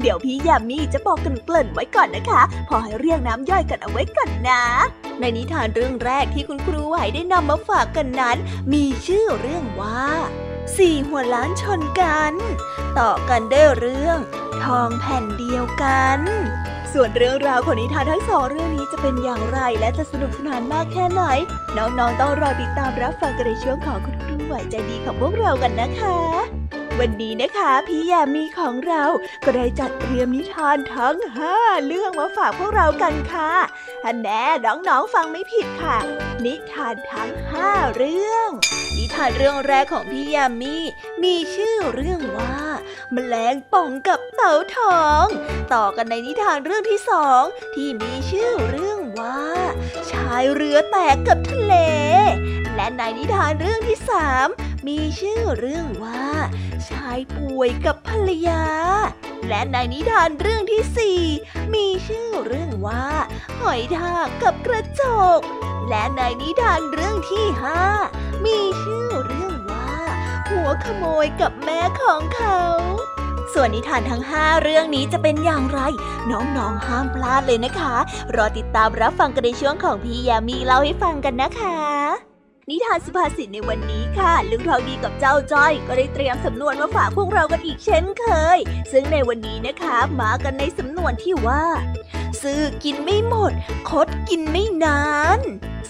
เดี๋ยวพี่ยามีจะบอกกันเกริ่นไว้ก่อนนะคะ พอให้เรียกน้ำย่อยกันเอาไว้ก่อนนะ ในนิทานเรื่องแรกที่คุณครูไหวได้นำมาฝากกันนั้น มีชื่อเรื่องว่าสี่หัวล้านชนกัน ต่อกันได้เรื่อง ทองแผ่นเดียวกัน ส่วนเรื่องราวของนิทานทั้งสองเรื่องนี้จะเป็นอย่างไรและจะสนุกสนานมากแค่ไหน น้องๆต้องรอติดตามรับฟังกันในช่วงของคุณครูไหวใจดีของพวกเรากันนะคะ วันนี้นะคะ พี่ยามีของเราก็ได้จัดเตรียมนิทานทั้งห้าเรื่องมาฝากพวกเรากันค่ะท่านแน่น้องๆฟังไม่ผิดค่ะ นิทานทั้งห้าเรื่อง นิทานเรื่องแรกของพี่ยามีมีชื่อเรื่องว่า แมลงป่องกับเต่าทอง ต่อกันในนิทานเรื่องที่สองที่มีชื่อเรื่องว่า ชายเรือแตกกับทะเล และในนิทานเรื่องที่สามมีชื่อเรื่องว่า ชายป่วยกับภรรยา และในนิทานเรื่องที่สี่มีชื่อเรื่องว่า หอยทากกับกระจก และในนิทานเรื่องที่ห้ามีชื่อเรื่องว่า หัวขโมยกับแม่ของเขาส่วนนิทานทั้งห้าเรื่องนี้จะเป็นอย่างไร น้องๆห้ามพลาดเลยนะคะ รอติดตามรับฟังกันในช่วงของพี่ยามีเล่าให้ฟังกันนะคะ นิทานสุภาษิตในวันนี้ค่ะ ลุงทองดีกับเจ้าจ้อย ก็ได้เตรียมสำนวนมาฝากพวกเรากันอีกเช่นเคย ซึ่งในวันนี้นะคะมากันในสำนวนที่ว่า ซื้อกินไม่หมด คดกินไม่นาน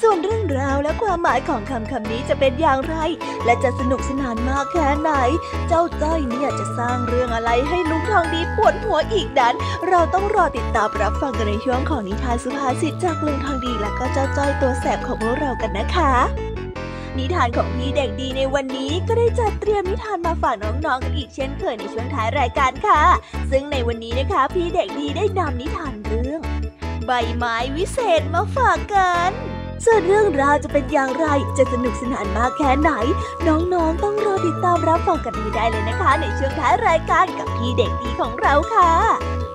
ส่วนเรื่องราวและความหมายของคำคำนี้จะเป็นอย่างไร และจะสนุกสนานมากแค่ไหน เจ้าจ้อยเนี่ยจะสร้างเรื่องอะไรให้ลุงทองดีปวดหัวอีกนั้น เราต้องรอติดตามรับฟังกันในช่วงของนิทานสุภาษิตจากลุงทองดีและก็เจ้าจ้อยตัวแสบของพวกเรากันนะคะ นิทานของพี่เด็กดีในวันนี้ก็ได้จัดเตรียมนิทานมาฝากน้องๆกันอีกเช่นเคยในช่วงท้ายรายการค่ะ ซึ่งในวันนี้นะคะ พี่เด็กดีได้นำนิทานเรื่อง ใบไม้วิเศษมาฝากกันส่วนเรื่องราวจะเป็นอย่างไร จะสนุกสนานมากแค่ไหน น้องๆ ต้องรอติดตามรับฟังกันได้เลยนะคะ ในช่วงท้ายรายการกับพี่เด็กดีของเราค่ะ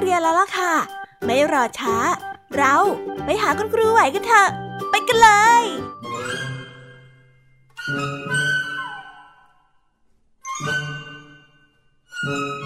เรียนแล้วล่ะค่ะ ไม่รอช้า เราไปหาคุณครูไหวกันเถอะ ไปกันเลยคู่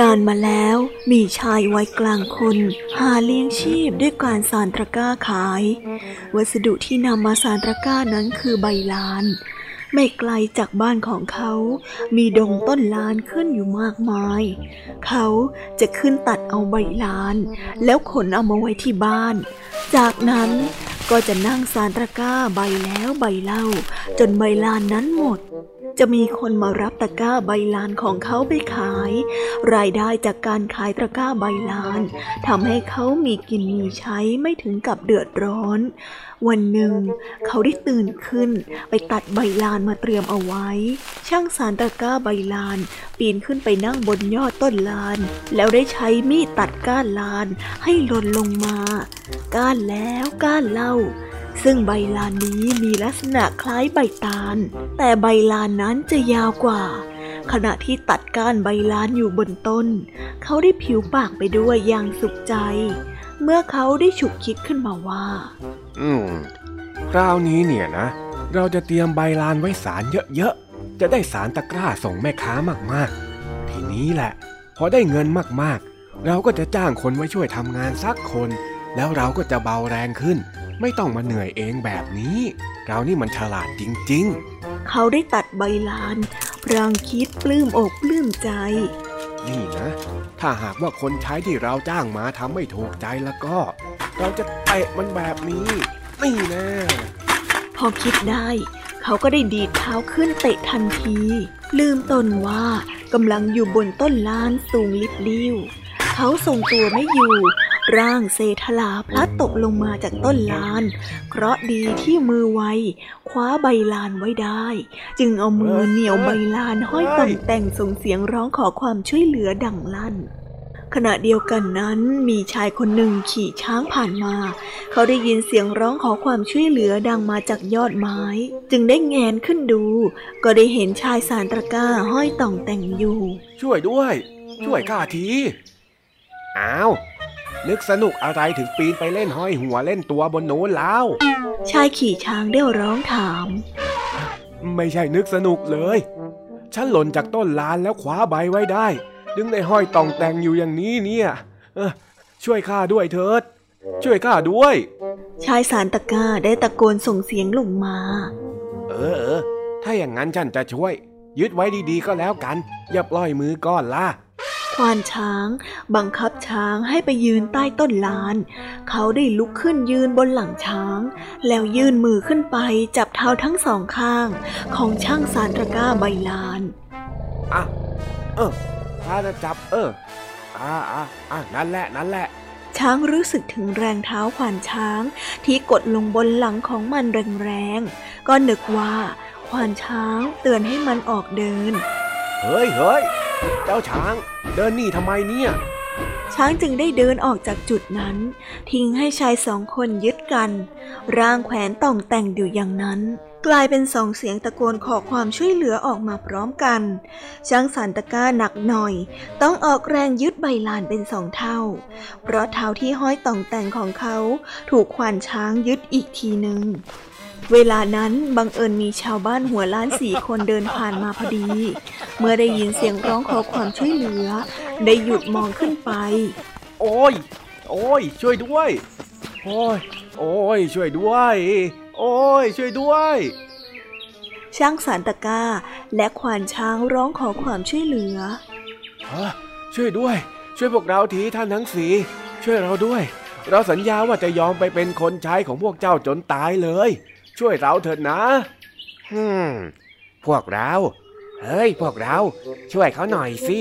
นานมาแล้วมีชายวัยกลางคน หาเลี้ยงชีพด้วยการสารตะก้าขาย วัสดุที่นำมาสารตะก้านั้นคือใบลาน ไม่ไกลจากบ้านของเขา มีดงต้นลานขึ้นอยู่มากมาย เขาจะขึ้นตัดเอาใบลาน แล้วขนเอามาไว้ที่บ้าน จากนั้นก็จะนั่งสารตะก้าใบแล้วใบเล่า จนใบลานนั้นหมด จะมีคนมารับตะกร้าใบลานของเขาไปขาย รายได้จากการขายตะกร้าใบลานทำให้เขามีกินมีใช้ไม่ถึงกับเดือดร้อน วันหนึ่ง เขาได้ตื่นขึ้นไปตัดใบลานมาเตรียมเอาไว้ ช่างสารตะกร้าใบลาน ปีนขึ้นไปนั่งบนยอดต้นลาน แล้วได้ใช้มีดตัดก้านลานให้หล่นลงมา ก้านแล้วก้านเล่า ซึ่งใบลานนี้มีลักษณะคล้ายใบตาล แต่ใบลานนั้นจะยาวกว่า ขณะที่ตัดก้านใบลานอยู่บนต้น เขาได้ผิวปากไปด้วยอย่างสุขใจ เมื่อเขาได้ฉุกคิดขึ้นมาว่า อืม คราวนี้เนี่ยนะ เราจะเตรียมใบลานไว้สารเยอะๆ จะได้สารตะกร้าส่งแม่ค้ามากๆ ทีนี้แหละ พอได้เงินมากๆ เราก็จะจ้างคนไว้ช่วยทำงานสักคน แล้วเราก็จะเบาแรงขึ้น ไม่ต้องมาเหนื่อยเองแบบนี้ เรานี่มันฉลาดจริง ๆ เขาได้ตัดใบลานพรางคิดปลื้มอกปลื้มใจ นี่นะ ถ้าหากว่าคนใช้ที่เราจ้างมาทำไม่ถูกใจแล้วก็ เราจะเตะมันแบบนี้ นี่แน่พอคิดได้เขาก็ได้ดีดเท้าขึ้นเตะทันที ลืมตนว่ากำลังอยู่บนต้นลานสูงลิบลิ้วเขาทรงตัวไม่อยู่ ร่างเซทลาพลัดตกลงมาจากต้นลาน เคราะดีที่มือไว คว้าใบลานไว้ได้ จึงเอามือเหนี่ยวใบลานห้อยต่ำแต่งส่งเสียงร้องขอความช่วยเหลือดังลั่นขณะเดียวกันนั้นมีชายคนหนึ่งขี่ช้างผ่านมา เขาได้ยินเสียงร้องขอความช่วยเหลือดังมาจากยอดไม้ จึงได้แงนขึ้นดู ก็ได้เห็นชายสารตะก้าห้อยต่องแต่งอยู่ ช่วยด้วย ช่วยข้าที อ้าว นึกสนุกอะไรถึงปีนไปเล่นห้อยหัวเล่นตัวบนโน้นแล้ว ชายขี่ช้างได้ร้องถาม ไม่ใช่นึกสนุกเลย ฉันหล่นจากต้นลานแล้วคว้าใบไว้ได้ ดึงในห้อยตองแต่งอยู่อย่างนี้เนี่ยช่วยข้าด้วยเถิด ช่วยข้าด้วย ชายสารตะก้าได้ตะโกนส่งเสียงลงมา เออเออ ถ้าอย่างนั้นฉันจะช่วย ยึดไว้ดีๆก็แล้วกัน อย่าปล่อยมือก้อนล่ะ ควานช้าง บังคับช้างให้ไปยืนใต้ต้นลาน เขาได้ลุกขึ้นยืนบนหลังช้าง แล้วยื่นมือขึ้นไปจับเท้าทั้งสองข้าง ของช่างสารตะก้าใบลานอะเออถ้าจะจับ เอออ่าอ่าอ่านั่นแหละนั่นแหละช้างรู้สึกถึงแรงเท้าขวานช้าง ที่กดลงบนหลังของมันแรงๆ ก็นึกว่าขวานช้างเตือนให้มันออกเดิน เฮ้ยเฮ้ยเจ้าช้างเดินนี่ทำไมเนี่ย ช้างจึงได้เดินออกจากจุดนั้น ทิ้งให้ชายสองคนยึดกัน ร่างแขวนต่องแต่งอยู่อย่างนั้น กลายเป็นสองเสียงตะโกนขอความช่วยเหลือออกมาพร้อมกัน ช้างสันตะก้าหนักหน่อย ต้องออกแรงยึดใบลานเป็นสองเท่า เพราะเท้าที่ห้อยต่องแต่งของเขา ถูกควานช้างยึดอีกทีหนึ่ง เวลานั้นบังเอิญมีชาวบ้านหัวล้านสี่คนเดินผ่านมาพอดี เมื่อได้ยินเสียงร้องขอความช่วยเหลือ ได้หยุดมองขึ้นไป โอ้ย โอ้ย ช่วยด้วย โอ้ย โอ้ย ช่วยด้วย โอ้ย ช่วยด้วยช่างสารตะก้าและควานช้างร้องขอความช่วยเหลือช่วยด้วย ช่วยพวกเราทีท่านทั้งสีช่วยเราด้วย เราสัญญาว่าจะยอมไปเป็นคนใช้ของพวกเจ้าจนตายเลย ช่วยเราเถิดนะฮึมพวกเรา เฮ้ย พวกเรา ช่วยเขาหน่อยสิ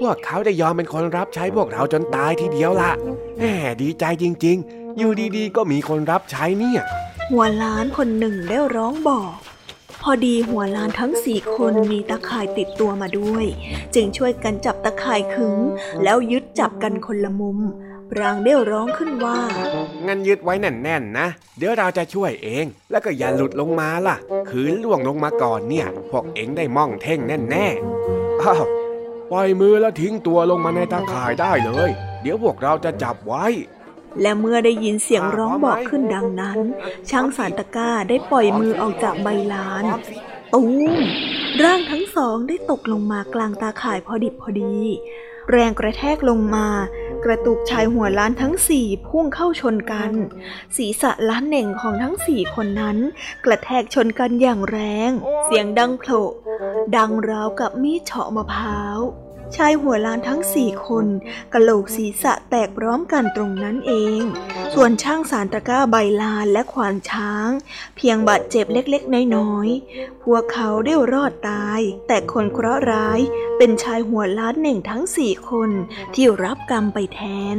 พวกเขาได้ยอมเป็นคนรับใช้พวกเราจนตายทีเดียวละแหมดีใจจริง ๆ อยู่ดีๆ ก็มีคนรับใช้เนี่ย หัวล้านคนหนึ่งได้ร้องบอก พอดีหัวล้านทั้งสี่คนมีตะข่ายติดตัวมาด้วย จึงช่วยกันจับตะข่ายขึง แล้วยึดจับกันคนละมุม รางได้ร้องขึ้นว่า งั้นยึดไว้แน่นๆนะ เดี๋ยวเราจะช่วยเอง แล้วก็อย่าหลุดลงมาล่ะ คืนล่วงลงมาก่อนเนี่ย พวกเองได้ม่องเท่งแน่ๆ อ้าว ปล่อยมือแล้วทิ้งตัวลงมาในตาข่ายได้เลย เดี๋ยวพวกเราจะจับไว้และเมื่อได้ยินเสียงร้องบอกขึ้นดังนั้น ช่างสารตะก้าได้ปล่อยมือออกจากใบลาน ตูมร่างทั้งสองได้ตกลงมากลางตาข่ายพอดิบพอดี แรงกระแทกลงมา กระตุกชายหัวล้านทั้งสี่พุ่งเข้าชนกัน ศีรษะล้านเหน่งของทั้งสี่คนนั้น กระแทกชนกันอย่างแรง เสียงดังโผล่ดังราวกับมีดเฉาะมะพร้าว ชายหัวล้านทั้งสี่คนกะโหลกศีรษะแตกพร้อมกันตรงนั้นเอง ส่วนช่างสารตะก้าใบลานและขวานช้าง เพียงบาดเจ็บเล็กๆ น้อยๆ พวกเขาได้รอดตาย แต่คนเคราะห์ร้ายเป็นชายหัวล้านหนึ่งทั้งสี่คนที่รับกรรมไปแทน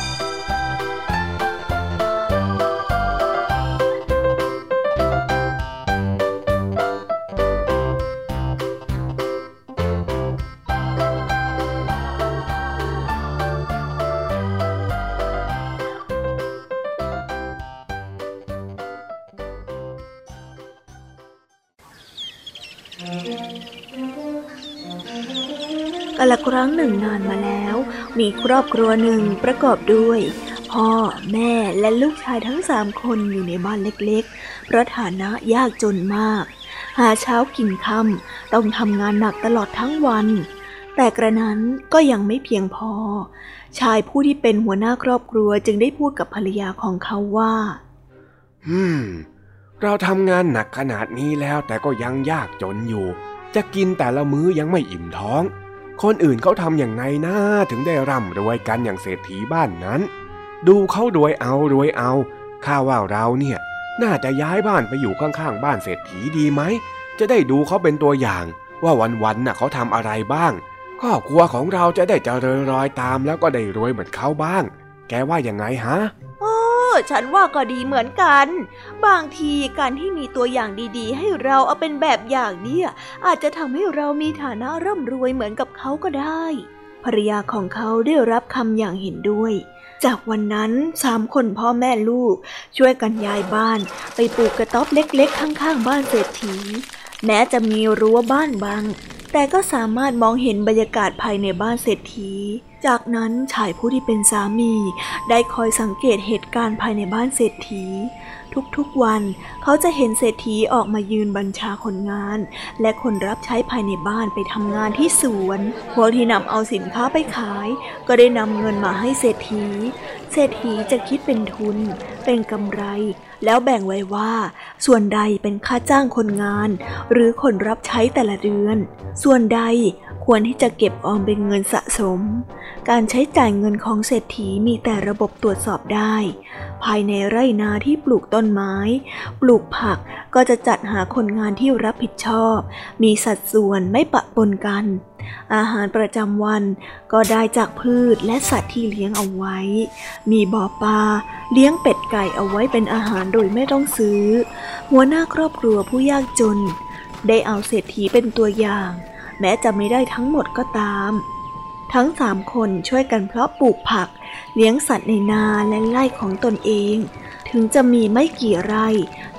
ครั้งหนึ่งนานมาแล้ว มีครอบครัวหนึ่งประกอบด้วย พ่อ แม่และลูกชายทั้งสามคนอยู่ในบ้านเล็กๆ เพราะฐานะยากจนมาก หาเช้ากินค่ำต้องทำงานหนักตลอดทั้งวัน แต่กระนั้นก็ยังไม่เพียงพอ ชายผู้ที่เป็นหัวหน้าครอบครัวจึงได้พูดกับภรรยาของเขาว่าอืมเราทำงานหนักขนาดนี้แล้วแต่ก็ยังยากจนอยู่ จะกินแต่ละมื้อยังไม่อิ่มท้อง คนอื่นเขาทำอย่างไงนะถึงได้ร่ำรวยกันอย่างเศรษฐีบ้านนั้น ดูเขารวยเอารวยเอาข้าว่าเราเนี่ย น่าจะย้ายบ้านไปอยู่ข้างๆบ้านเศรษฐีดีไหมจะได้ดูเขาเป็นตัวอย่าง ว่าวันๆน่ะเขาทำอะไรบ้างครอบครัวของเราจะได้เจริญรอยตามแล้วก็ได้รวยเหมือนเขาบ้าง แกว่าอยังไงฮะ ฉันว่าก็ดีเหมือนกัน บางทีการที่มีตัวอย่างดีๆ ให้เราเอาเป็นแบบอย่างเนี่ย อาจจะทำให้เรามีฐานะร่ำรวยเหมือนกับเขาก็ได้ ภรรยาของเขาได้รับคำอย่างเห็นด้วย จากวันนั้นสามคนพ่อแม่ลูก ช่วยกันย้ายบ้าน ไปปลูกกระต๊อบเล็กๆ ข้างๆ บ้านเศรษฐี แม้จะมีรั้วบ้านบาง แต่ก็สามารถมองเห็นบรรยากาศภายในบ้านเศรษฐี จากนั้นชายผู้ที่เป็นสามี ได้คอยสังเกตเหตุการณ์ภายในบ้านเศรษฐี ทุกๆวันเขาจะเห็นเศรษฐีออกมายืนบัญชาคนงาน และคนรับใช้ภายในบ้านไปทำงานที่สวน พวกที่นำเอาสินค้าไปขาย ก็ได้นำเงินมาให้เศรษฐี เศรษฐีจะคิดเป็นทุน เป็นกำไร แล้วแบ่งไว้ว่า ส่วนใดเป็นค่าจ้างคนงาน หรือคนรับใช้แต่ละเดือน ส่วนใดควรที่จะเก็บออมเป็นเงินสะสม การใช้จ่ายเงินของเศรษฐีมีแต่ระบบตรวจสอบได้ ภายในไร่นาที่ปลูกต้นไม้ ปลูกผักก็จะจัดหาคนงานที่รับผิดชอบ มีสัดส่วนไม่ปะปนกัน อาหารประจำวันก็ได้จากพืชและสัตว์ที่เลี้ยงเอาไว้ มีบ่อปลาเลี้ยงเป็ดไก่เอาไว้เป็นอาหารโดยไม่ต้องซื้อ หัวหน้าครอบครัวผู้ยากจน ได้เอาเศรษฐีเป็นตัวอย่าง แม้จะไม่ได้ทั้งหมดก็ตาม ทั้งสามคนช่วยกันเพาะปลูกผัก เลี้ยงสัตว์ในนาและไร่ของตนเอง ถึงจะมีไม่กี่ไร่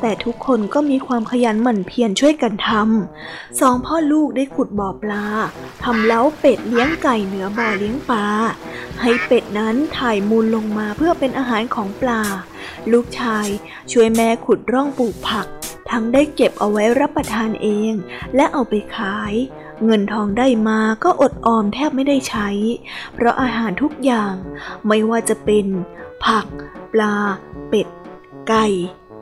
แต่ทุกคนก็มีความขยันหมั่นเพียรช่วยกันทำสองพ่อลูกได้ขุดบ่อปลาทำเล้าเป็ดเลี้ยงไก่เหนือบ่อเลี้ยงปลาให้เป็ดนั้นถ่ายมูลลงมาเพื่อเป็นอาหารของปลา ลูกชายช่วยแม่ขุดร่องปลูกผัก ทั้งได้เก็บเอาไว้รับประทานเอง และเอาไปขาย เงินทองได้มาก็อดออมแทบไม่ได้ใช้ เพราะอาหารทุกอย่างไม่ว่าจะเป็นผัก ปลา เป็ด ไก่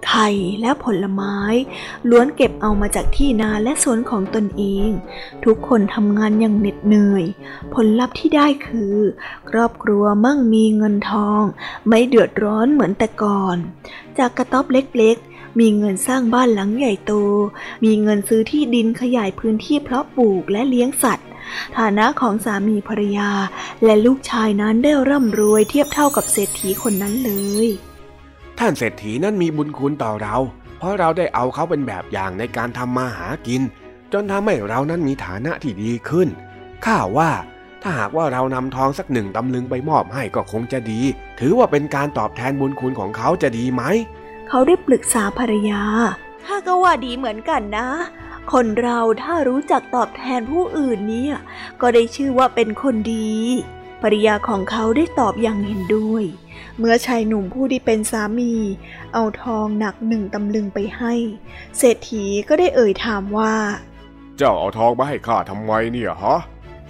ไข่และผลไม้ ล้วนเก็บเอามาจากที่นาและสวนของตนเอง ทุกคนทำงานอย่างเหน็ดเหนื่อย ผลลัพธ์ที่ได้คือ ครอบครัวมั่งมีเงินทอง ไม่เดือดร้อนเหมือนแต่ก่อน จากกระต๊อบเล็กมีเงินสร้างบ้านหลังใหญ่โต มีเงินซื้อที่ดินขยายพื้นที่เพาะปลูกและเลี้ยงสัตว์ ฐานะของสามีภรรยา และลูกชายนั้นได้ร่ำรวยเทียบเท่ากับเศรษฐีคนนั้นเลย ท่านเศรษฐีนั้นมีบุญคุณต่อเรา เพราะเราได้เอาเขาเป็นแบบอย่างในการทำมาหากิน จนทำให้เรานั้นมีฐานะที่ดีขึ้น ข้าว่าถ้าหากว่าเรานำทองสักหนึ่งตำลึงไปมอบให้ก็คงจะดี ถือว่าเป็นการตอบแทนบุญคุณของเขาจะดีไหม เขาได้ปรึกษาภรรยาถ้าก็ว่าดีเหมือนกันนะ คนเราถ้ารู้จักตอบแทนผู้อื่นเนี่ยก็ได้ชื่อว่าเป็นคนดี ภรรยาของเขาได้ตอบอย่างเห็นด้วย เมื่อชายหนุ่มผู้ที่เป็นสามี เอาทองหนักหนึ่งตำลึงไปให้ เศรษฐีก็ได้เอ่ยถามว่า เจ้าเอาทองมาให้ข้าทำไมเนี่ยฮะ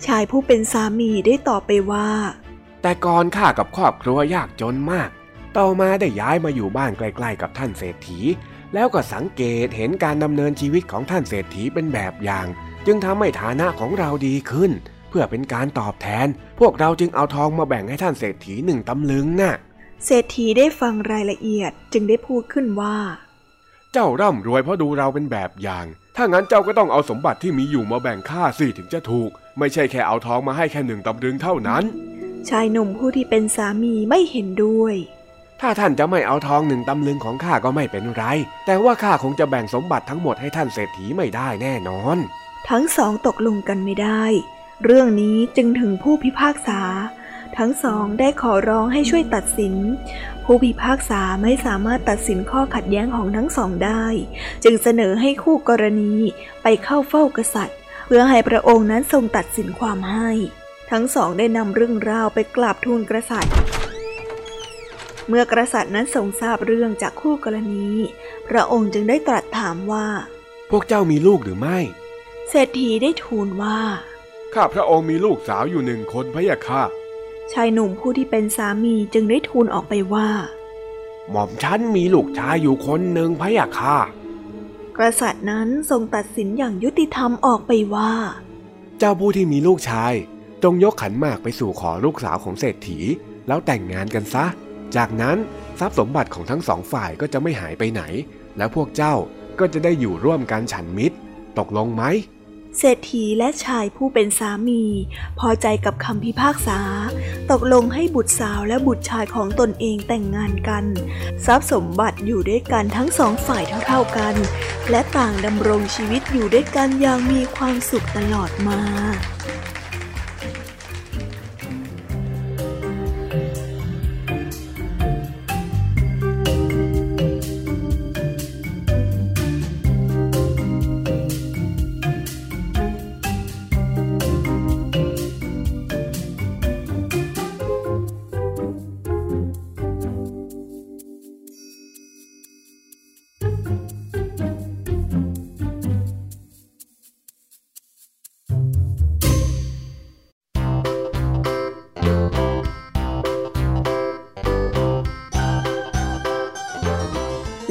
ชายผู้เป็นสามีได้ตอบไปว่า แต่ก่อนข้ากับครอบครัวยากจนมาก ต่อมาได้ย้ายมาอยู่บ้านใกล้ๆกับท่านเศรษฐี แล้วก็สังเกตเห็นการดำเนินชีวิตของท่านเศรษฐีเป็นแบบอย่าง จึงทำให้ฐานะของเราดีขึ้น เพื่อเป็นการตอบแทน พวกเราจึงเอาทองมาแบ่งให้ท่านเศรษฐีหนึ่งตำลึงนะ่ะ เศรษฐีได้ฟังรายละเอียดจึงได้พูดขึ้นว่า เจ้าร่ำรวยเพราะดูเราเป็นแบบอย่าง ถ้างั้นเจ้าก็ต้องเอาสมบัติที่มีอยู่มาแบ่งค่าสิถึงจะถูก ไม่ใช่แค่เอาทองมาให้แค่หนึ่งตำลึงเท่านั้น ชายหนุ่มผู้ที่เป็นสามีไม่เห็นด้วย ถ้าท่านจะไม่เอาทองหนึ่งตำลึงของข้าก็ไม่เป็นไร แต่ว่าข้าคงจะแบ่งสมบัติทั้งหมดให้ท่านเศรษฐีไม่ได้แน่นอน ทั้งสองตกลงกันไม่ได้ เรื่องนี้จึงถึงผู้พิพากษา ทั้งสองได้ขอร้องให้ช่วยตัดสิน ผู้พิพากษาไม่สามารถตัดสินข้อขัดแย้งของทั้งสองได้ จึงเสนอให้คู่กรณีไปเข้าเฝ้ากษัตริย์ เพื่อให้พระองค์นั้นทรงตัดสินความให้ ทั้งสองได้นำเรื่องราวไปกราบทูลกษัตริย์ เมื่อกษัตริย์นั้นทรงทราบเรื่องจากคู่กรณี พระองค์จึงได้ตรัสถามว่า พวกเจ้ามีลูกหรือไม่ เศรษฐีได้ทูลว่าข้าพระองค์มีลูกสาวอยู่หนึ่งคนพระยาค่ะ ชายหนุ่มผู้ที่เป็นสามีจึงได้ทูลออกไปว่า หม่อมฉันมีลูกชายอยู่คนหนึ่งพระยาค่ะ กษัตริย์นั้นทรงตัดสินอย่างยุติธรรมออกไปว่า เจ้าผู้ที่มีลูกชาย จงยกขันหมากไปสู่ขอลูกสาวของเศรษฐี แล้วแต่งงานกันซะ จากนั้นทรัพย์สมบัติของทั้งสองฝ่ายก็จะไม่หายไปไหน แล้วพวกเจ้าก็จะได้อยู่ร่วมกันฉันมิตร ตกลงไหมเศรษฐีและชายผู้เป็นสามี พอใจกับคำพิพากษา ตกลงให้บุตรสาวและบุตรชายของตนเองแต่งงานกัน ทรัพย์สมบัติอยู่ด้วยกันทั้งสองฝ่ายเท่าๆกัน และต่างดำรงชีวิตอยู่ด้วยกันอย่างมีความสุขตลอดมา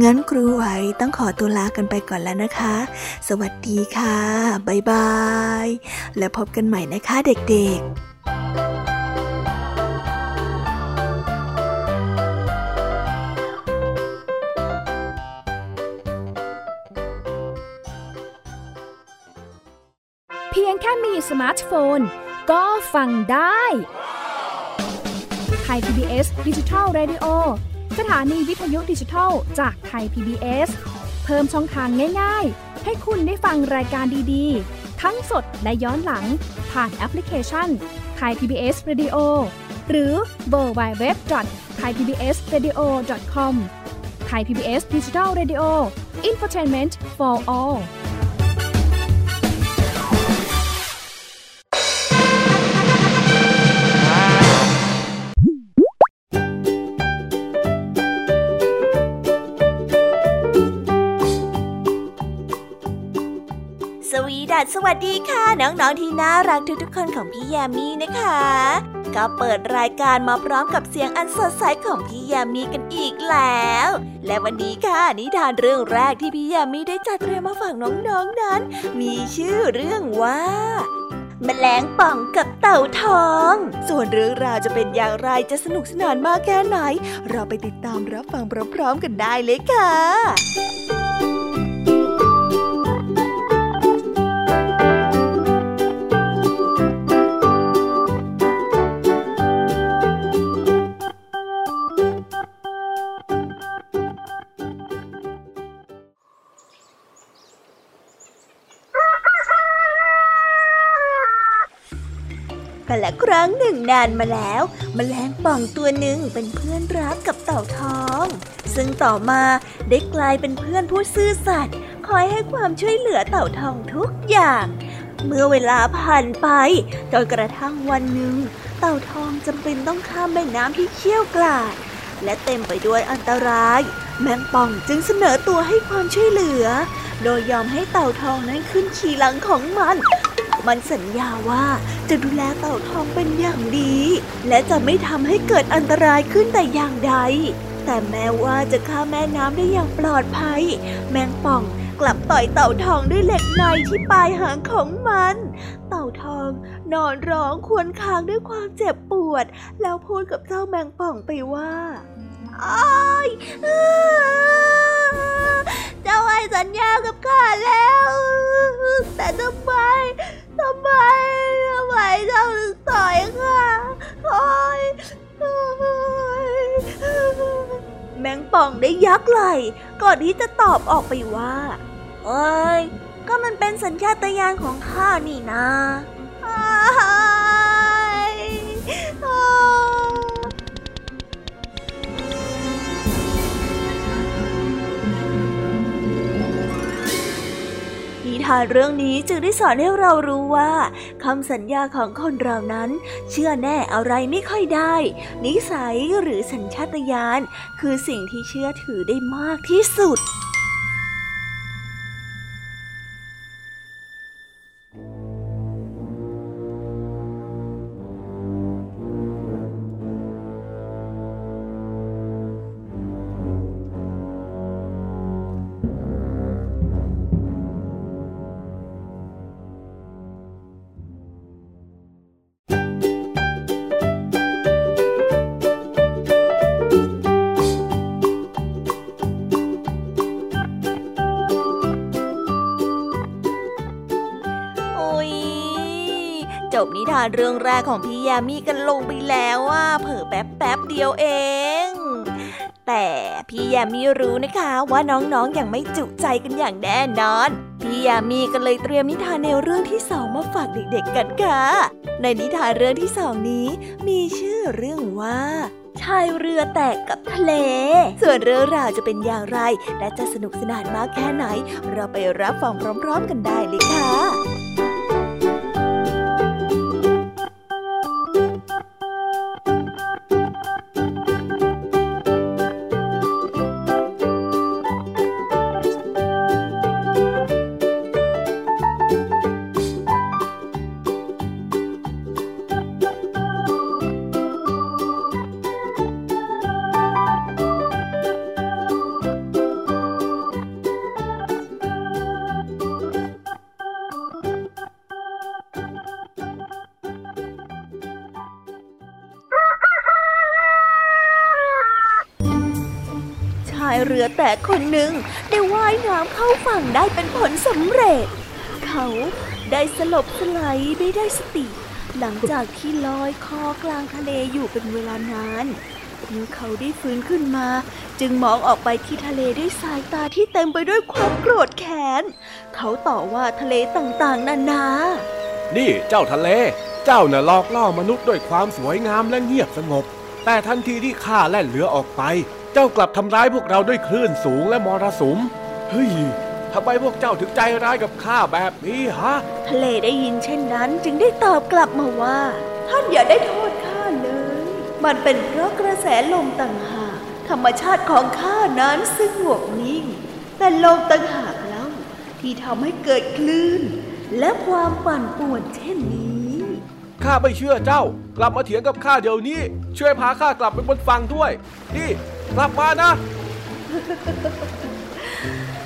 งั้นครูไหวต้องขอตัวลากันไปก่อนแล้วนะคะ สวัสดีค่ะบ๊ายบาย แล้วพบกันใหม่นะคะเด็กๆเพียงแค่มีสมาร์ทโฟน ก็ฟังได้ Thai PBS Digital Radio สถานีวิทยุดิจิทัลจากไทย PBS เพิ่มช่องทางง่ายๆ ให้คุณได้ฟังรายการดีๆ ทั้งสดและย้อนหลัง ผ่านแอปพลิเคชันไทย PBS Radio หรือเวอร์ไบเว็บไทยพีบีเอสเรดิโอคอมไทยพีบีเอสดิจิทัลเรดิโออินฟอร์ทนเมนต์ for all ดสวัสดีค่ะ น้องๆที่น่ารักทุกๆคนของพี่แยมมี่นะคะ ก็เปิดรายการมาพร้อมกับเสียงอันสดใสของพี่แยมมี่กันอีกแล้ว และวันนี้ค่ะนิทานเรื่องแรกที่พี่แยมมี่ได้จัดเตรียมมาฝากน้องๆนนั้น มีชื่อเรื่องว่าแมลงป่องกับเต่าทอง ส่วนเรื่องราวจะเป็นอย่างไรจะสนุกสนานมากแค่ไหน เราไปติดตามรับฟังพร้อมๆกันได้เลยค่ะ รั้งหนึ่งนานมาแล้วมแมลงป่องตัวหนึ่งเป็นเพื่อนรักกับเต่าทอง ซึ่งต่อมาได้กลายเป็นเพื่อนผู้ซื่อสัตย์คอยให้ความช่วยเหลือเต่าทองทุกอย่าง เมื่อเวลาผ่านไปจนกระทั่งวันหนึ่ง เต่าทองจำเป็นต้องข้ามแม่น้ำที่เชี่ยวกราด และเต็มไปด้วยอันตราย แมงป่องจึงเสนอตัวให้ความช่วยเหลือ โดยยอมให้เต่าทองนั้นขึ้นขี่หลังของมัน มันสัญญาว่าจะดูแลเต่าทองเป็นอย่างดี และจะไม่ทำให้เกิดอันตรายขึ้นแต่อย่างใด แต่แม้ว่าจะข้ามแม่น้ำได้อย่างปลอดภัย แมงป่องกลับต่อยเต่าทองด้วยเหล็กในที่ปลายหางของมัน เต่าทองนอนร้องควญคางด้วยความเจ็บปวด แล้วพูดกับเจ้าแมงป่องไปว่าอ้ายเจ้าให้สัญญากับข้าแล้ว แต่ทำไม ทำไมทำไมเจ้าถึงต่อยข้าโอ้ยโอ้ยแมงป่องได้ยักไหลก่อนที่จะตอบออกไปว่าเอ้ย ก็มันเป็นสัญชาตญาณของข้านี่นะอ้ายอ้าย ทานเรื่องนี้จึงได้สอนให้เรารู้ว่าคำสัญญาของคนเรานั้น เชื่อแน่อะไรไม่ค่อยได้ นิสัยหรือสัญชาตญาณคือสิ่งที่เชื่อถือได้มากที่สุดานเรื่องแรกของพี่ยามีกันลงไปแล้วว่าเผลอแป๊บแป๊บเดียวเอง แต่พี่ยามีรู้นะคะว่าน้องๆออย่างไม่จุใจกันอย่างแน่นอน พี่ยามีก็เลยเตรียมนิทานแนวเรื่องที่สองมาฝากเด็กๆกันค่ะ ในนิทานเรื่องที่สองนี้ มีชื่อเรื่องว่าชายเรือแตกกับทะเล ส่วนเรื่องราวจะเป็นอย่างไร และจะสนุกสนานมากแค่ไหน เราไปรับฟังพร้อม ๆ กันได้เลยค่ะ ได้เป็นผลสำเร็จ เขาได้สลบสไลด์ไม่ได้สติ หลังจากที่ลอยคอกลางทะเลอยู่เป็นเวลานานเมื่อเขาได้ฟื้นขึ้นมา จึงมองออกไปที่ทะเลด้วยสายตาที่เต็มไปด้วยความโกรธแค้น เขาต่อว่าทะเลต่างๆ นานา นี่เจ้าทะเล เจ้าน่ะหลอกล่อมนุษย์ด้วยความสวยงามและเงียบสงบ แต่ทันทีที่ข้าแล่นเรือออกไป เจ้ากลับทำร้ายพวกเราด้วยคลื่นสูงและมรสุม เฮ้ย ทำไมพวกเจ้าถึงใจร้ายกับข้าแบบนี้ฮะ ทะเลได้ยินเช่นนั้นจึงได้ตอบกลับมาว่า ท่านอย่าได้โทษข้าเลย มันเป็นเพราะกระแสลมต่างหาก ธรรมชาติของข้านั้นสงบนิ่ง แต่ลมต่างหากแล้ว ที่ทำให้เกิดคลื่น และความปั่นป่วนเช่นนี้ข้าไม่เชื่อเจ้ากลับมาเถียงกับข้าเดี๋ยวนี้ ช่วยพาข้ากลับไปบนฝั่งด้วย นี่กลับมานะ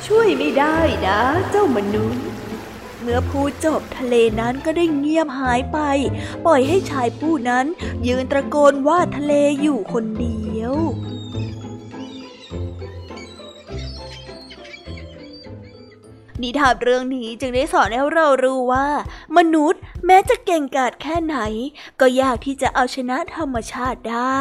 ช่วยไม่ได้นะ เจ้ามนุษย์ เมื่อพูดจบทะเลนั้นก็ได้เงียบหายไป ปล่อยให้ชายผู้นั้นยืนตะโกนว่าทะเลอยู่คนเดียวนิทานเรื่องนี้จึงได้สอนให้เรารู้ว่า มนุษย์แม้จะเก่งกาจแค่ไหน ก็ยากที่จะเอาชนะธรรมชาติได้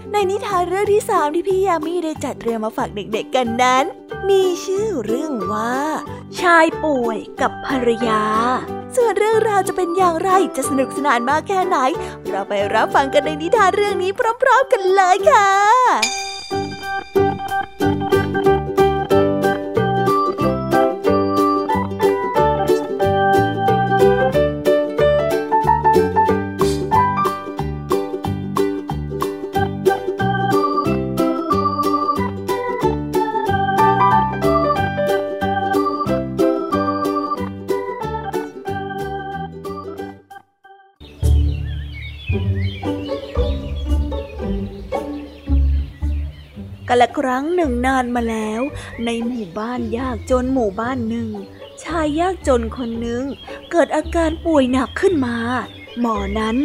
ในนิทานเรื่องที่สามที่พี่ยามีได้จัดเตรียมมาฝากเด็กๆกันนั้น มีชื่อเรื่องว่า ชายป่วยกับภรรยา ส่วนเรื่องราวจะเป็นอย่างไรจะสนุกสนานมากแค่ไหน เราไปรับฟังกันในนิทานเรื่องนี้พร้อม ๆ กันเลยค่ะ กันละครั้งหนึ่งนานมาแล้ว ในหมู่บ้านยากจนหมู่บ้านหนึ่ง ชายยากจนคนหนึ่ง เกิดอาการป่วยหนักขึ้นมา หมอนั้น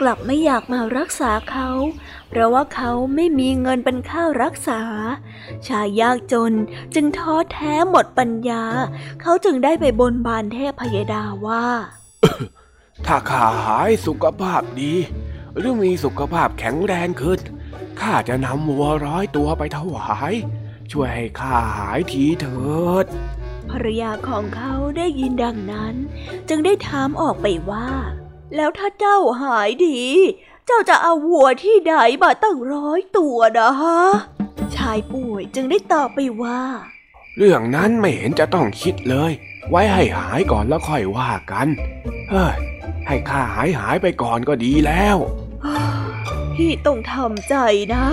กลับไม่อยากมารักษาเขา เพราะว่าเขาไม่มีเงินเป็นค่ารักษา ชายยากจนจึงท้อแท้หมดปัญญา เขาจึงได้ไปบนบานเทพพยดาว่า ถ้าข้าหายสุขภาพดี หรือมีสุขภาพแข็งแรงขึ้น ข้าจะนำวัวร้อยตัวไปถวาย ช่วยให้ข้าหายทีเถิด ภรรยาของเขาได้ยินดังนั้น จึงได้ถามออกไปว่า แล้วถ้าเจ้าหายดี เจ้าจะเอาวัวที่ใดมาตั้งร้อยตัวนะฮะ ชายป่วยจึงได้ตอบไปว่า เรื่องนั้นไม่เห็นจะต้องคิดเลย ไว้ให้หายก่อนแล้วค่อยว่ากัน เฮ้ยให้ข้าหายหายไปก่อนก็ดีแล้ว พี่ต้องทำใจนะ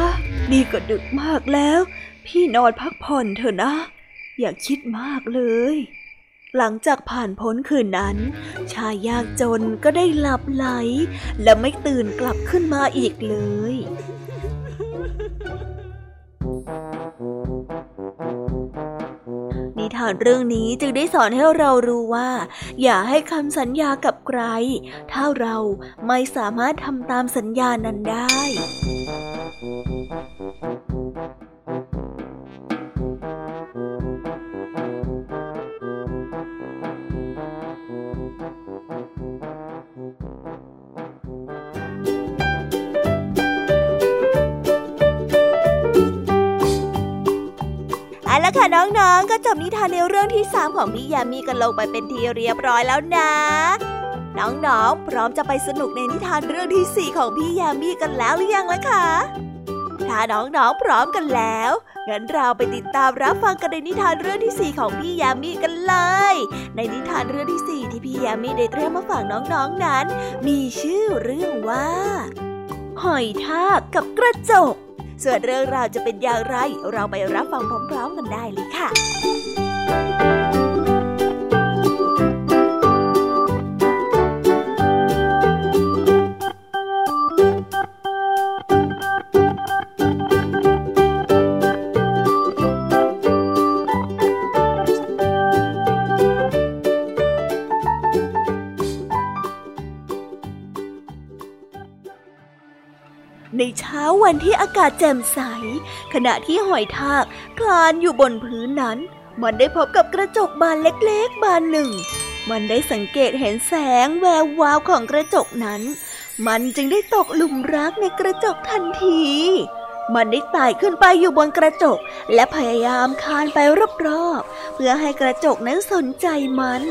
นี่ก็ดึกมากแล้ว พี่นอนพักผ่อนเถอะนะ อย่าคิดมากเลย หลังจากผ่านพ้นคืนนั้น ชายยากจนก็ได้หลับไหล และไม่ตื่นกลับขึ้นมาอีกเลยานเรื่องนี้จึงได้สอนให้เรารู้ว่า อย่าให้คำสัญญากับใคร ถ้าเราไม่สามารถทำตามสัญญานั้นได้ ค่ะน้องๆ ก็จบนิทานในเรื่องที่ 3 ของพี่ยามีกันลงไปเป็นทีเรียบร้อยแล้วนะ น้องๆ พร้อมจะไปสนุกในนิทานเรื่องที่สี่ของพี่ยามีกันแล้วหรือยังล่ะคะ ถ้าน้องๆ พร้อมกันแล้ว งั้นเราไปติดตามรับฟังกันในนิทานเรื่องที่สี่ของพี่ยามีกันเลย ในนิทานเรื่องที่สี่ที่พี่ยามีได้เตรียมมาฝากน้องๆนนั้น มีชื่อเรื่องว่า หอยทากกับกระจก ส่วนเรื่องราวจะเป็นอย่างไร เราไปรับฟังพร้อมๆกันได้เลยค่ะ วันที่อากาศแจ่มใส ขณะที่หอยทากคลานอยู่บนพื้นนั้น มันได้พบกับกระจกบานเล็กๆ บานหนึ่ง มันได้สังเกตเห็นแสงแวววาวของกระจกนั้น มันจึงได้ตกหลุมรักในกระจกทันที มันได้ไต่ขึ้นไปอยู่บนกระจก และพยายามคานไปรอบๆเพื่อให้กระจกนั้นสนใจมัน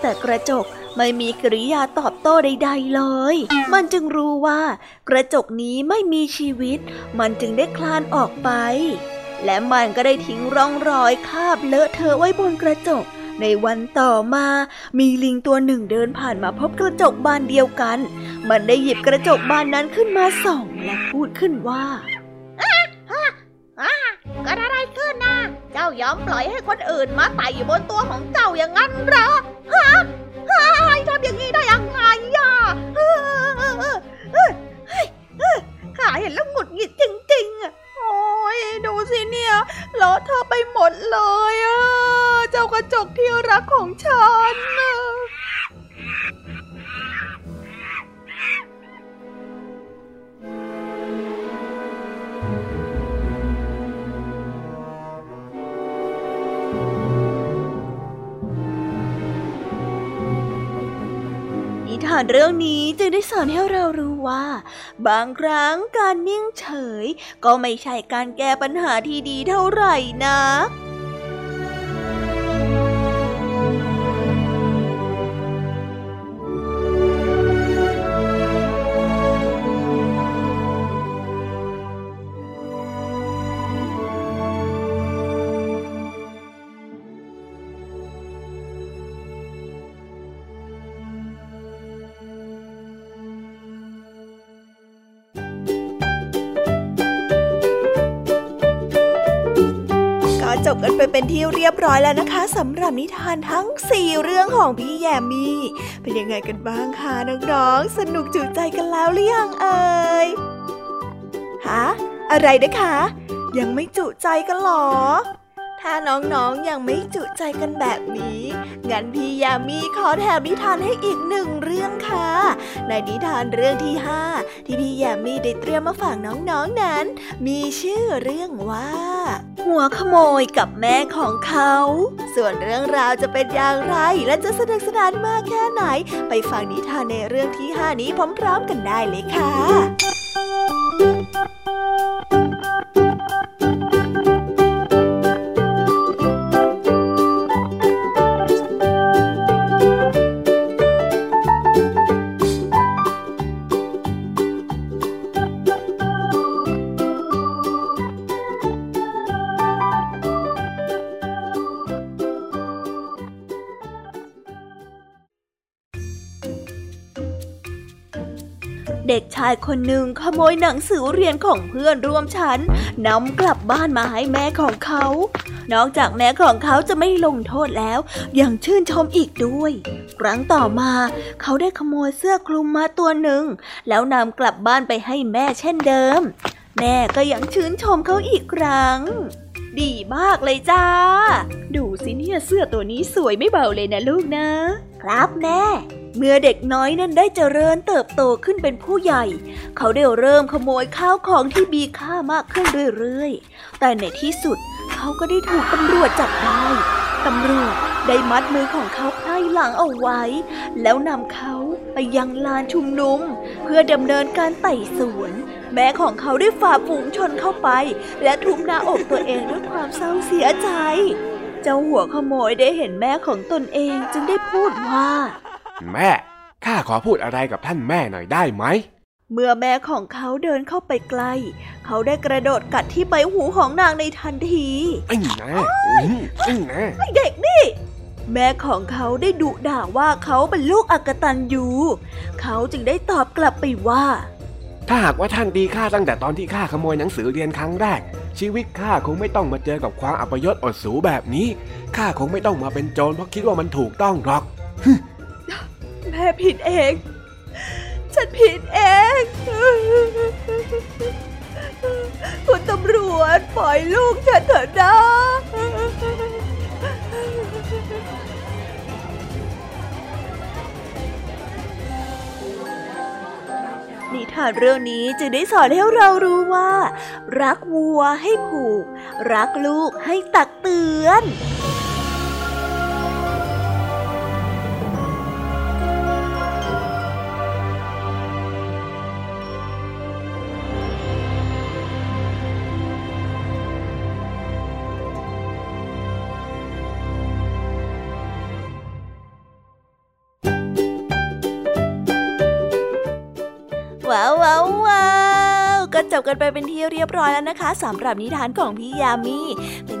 แต่กระจก ไม่มีกริยาตอบโต้ใด ๆ เลย มันจึงรู้ว่า กระจกนี้ไม่มีชีวิต มันจึงได้คลานออกไป และมันก็ได้ทิ้งร่องรอยคาบเลอะเทอะไว้บนกระจกในวันต่อมา มีลิงตัวหนึ่งเดินผ่านมาพบกระจกบานเดียวกัน มันได้หยิบกระจกบานนั้นขึ้นมาส่อง และพูดขึ้นว่ากิดอะไรขึ้นนะ เจ้ายอมปล่อยให้คนอื่นมาไต่อยู่บนตัวของเจ้าอย่างนั้นเหรอฮะ ทำอย่างนี้ได้ยังไงอะข้าเห็นแล้วหงุดหงิดจริงๆอะโอ้ยดูสิเนี่ยล้อเธอไปหมดเลยอะ เจ้ากระจกที่รักของฉันน่ะานเรื่องนี้จึงได้สอนให้เรารู้ว่า บางครั้งการนิ่งเฉย ก็ไม่ใช่การแก้ปัญหาที่ดีเท่าไหร่นะ ที่เรียบร้อยแล้วนะคะสำหรับนิทานทั้ง 4 เรื่องของพี่แยมมี่เป็นยังไงกันบ้างคะน้องๆสนุกจุใจกันแล้วหรือยังเอ่ยฮะอะไรนะคะ ยังไม่จุใจกันหรอ ถ้าน้องๆยังไม่จุใจกันแบบนี้ งั้นพี่ยามีขอแถมนิทานให้อีกหนึ่งเรื่องค่ะ ในนิทานเรื่องที่ห้าที่พี่ยามีได้เตรียมมาฝากน้องๆนนั้น มีชื่อเรื่องว่า หัวขโมยกับแม่ของเขา ส่วนเรื่องราวจะเป็นอย่างไรและจะสนุกสนานมากแค่ไหน ไปฟังนิทานในเรื่องที่ห้านี้พร้อมๆกันได้เลยค่ะายคนหนึ่งขโมยหนังสือเรียนของเพื่อนร่วมชั้นนำกลับบ้านมาให้แม่ของเขา นอกจากแม่ของเขาจะไม่ลงโทษแล้ว ยังชื่นชมอีกด้วย ครั้งต่อมา เขาได้ขโมยเสื้อคลุมมาตัวหนึ่ง แล้วนำกลับบ้านไปให้แม่เช่นเดิม แม่ก็ยังชื่นชมเขาอีกครั้งดีมากเลยจ้า ดูสิเนี่ยเสื้อตัวนี้สวยไม่เบาเลยนะลูกนะ ครับแม่ เมื่อเด็กน้อยนั้นได้เจริญเติบโตขึ้นเป็นผู้ใหญ่ เขาได้เริ่มขโมยข้าวของที่มีค่ามากขึ้นเรื่อยๆ แต่ในที่สุดเขาก็ได้ถูกตำรวจจับได้ ตำรวจได้มัดมือของเขาไพ่หลังเอาไว้ แล้วนำเขาไปยังลานชุมนุม เพื่อดำเนินการไต่สวนแม่ของเขาได้ฝ่าฝูงชนเข้าไป และทุบหน้าอกตัวเองด้วยความเศร้าเสียใจ เจ้าหัวขโมยได้เห็นแม่ของตนเองจึงได้พูดว่า แม่ ข้าขอพูดอะไรกับท่านแม่หน่อยได้ไหม เมื่อแม่ของเขาเดินเข้าไปใกล้ เขาได้กระโดดกัดที่ใบหูของนางในทันทีไอ้นะไอ้นะไอเด็กนี่ แม่ของเขาได้ดุด่าว่าเขาเป็นลูกอักตันยูเขาจึงได้ตอบกลับไปว่า ถ้าหากว่าท่านตีข้าตั้งแต่ตอนที่ข้าขโมยหนังสือเรียนครั้งแรก ชีวิตข้าคงไม่ต้องมาเจอกับความอัปยศอดสูแบบนี้ข้าคงไม่ต้องมาเป็นโจรเพราะคิดว่ามันถูกต้องหรอกแม่ ผิดเอง ฉันผิดเอง คุณตำรวจปล่อยลูกฉันเถอะนะนิทานเรื่องนี้จึงได้สอนให้เรารู้ว่า รักวัวให้ผูก รักลูกให้ตักเตือน กันไปเป็นที่เรียบร้อยแล้วนะคะสำหรับนิทานของพี่ยามีเป็น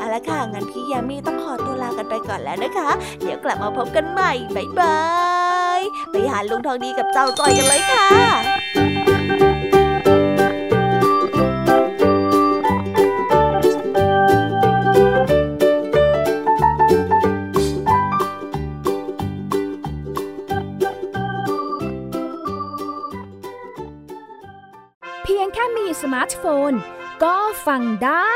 เอาละค่ะ งั้นพี่ยามีต้องขอตัวลากันไปก่อนแล้วนะคะ เดี๋ยวกลับมาพบกันใหม่บ๊ายบาย ไปหาลุงทองดีกับเจ้าจอยกันเลยค่ะเพียงแค่มีสมาร์ทโฟน ก็ฟังได้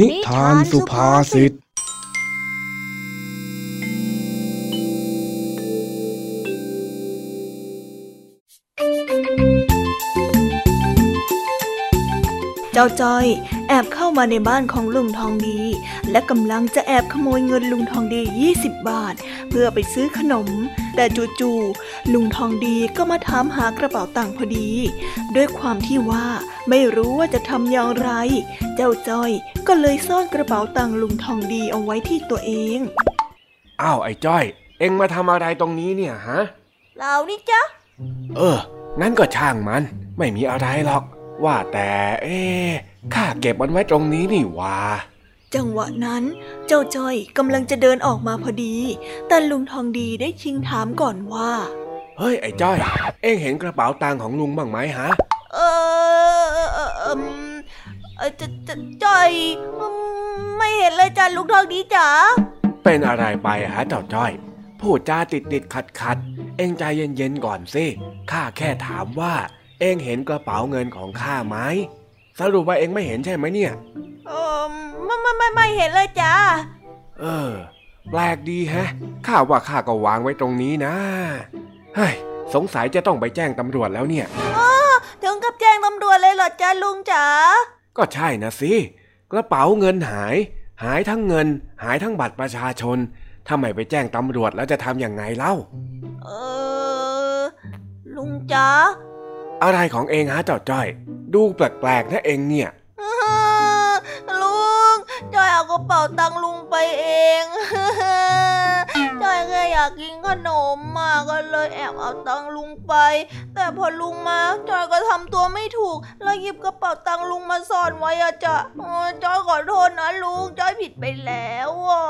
นิทานสุภาษิต เจ้าจ้อย แอบเข้ามาในบ้านของลุงทองดี และกำลังจะแอบขโมยเงินลุงทองดี 20 บาท เพื่อไปซื้อขนม แต่จู่ๆลุงทองดีก็มาถามหากระเป๋าตังค์พอดี ด้วยความที่ว่าไม่รู้ว่าจะทำอย่างไร เจ้าจ้อยก็เลยซ่อนกระเป๋าตังค์ลุงทองดีเอาไว้ที่ตัวเองอ้าวไอ้จ้อย เอ็งมาทำอะไรตรงนี้เนี่ยฮะเรานี่จ๊ะเออ งั้นก็ช่างมัน ไม่มีอะไรหรอก ว่าแต่ เอ๊ะข้าเก็บมันไว้ตรงนี้นี่ว่า จังหวะนั้น เจ้าจ้อยกำลังจะเดินออกมาพอดี แต่ลุงทองดีได้ชิงถามก่อนว่า เฮ้ย ไอ้จ้อย เอ็งเห็นกระเป๋าตังค์ของลุงบ้างไหมฮะ เออเออเออเอมเออจะจะจ้อยอืมไม่เห็นเลยจ้ะลูกทองดีจ๋า เป็นอะไรไปฮะเจ้าจ้อย พูดจาติดติดขัดขัดๆเอ็งใจเย็นๆก่อนสิ ข้าแค่ถามว่า เอ็งเห็นกระเป๋าเงินของข้าไหมสรุปว่าเอ็งไม่เห็นใช่ไหมเนี่ย เออไม่ไม่ไม่ไม่เห็นเลยจ้าเออ แปลกดีแฮะ ข้าว่าข้าก็วางไว้ตรงนี้นะเฮ้ยสงสัยจะต้องไปแจ้งตำรวจแล้วเนี่ยถึงกับแจ้งตำรวจเลยเหรอจ้าลุงจ๋าก็ใช่นะสิกระเป๋าเงินหาย หายทั้งเงิน หายทั้งบัตรประชาชนถ้าไม่ไปแจ้งตำรวจแล้วจะทำยังไงเล่า เออ ลุงจ๋าอะไรของเองฮะเจ้าจ้อย ดูแปลกๆนะเองเนี่ยอื้อหือ ลุงจอยเอากระเป๋าตังค์ลุงไปเองจอยแค่อยากกินขนมมาก็เลยแอบเอาตังค์ลุงไป แต่พอลุงมาจอยก็ทำตัวไม่ถูก แล้วหยิบกระเป๋าตังค์ลุงมาซ่อนไว้อะจ้ะจอยขอโทษนะลุงจอยผิดไปแล้วอะ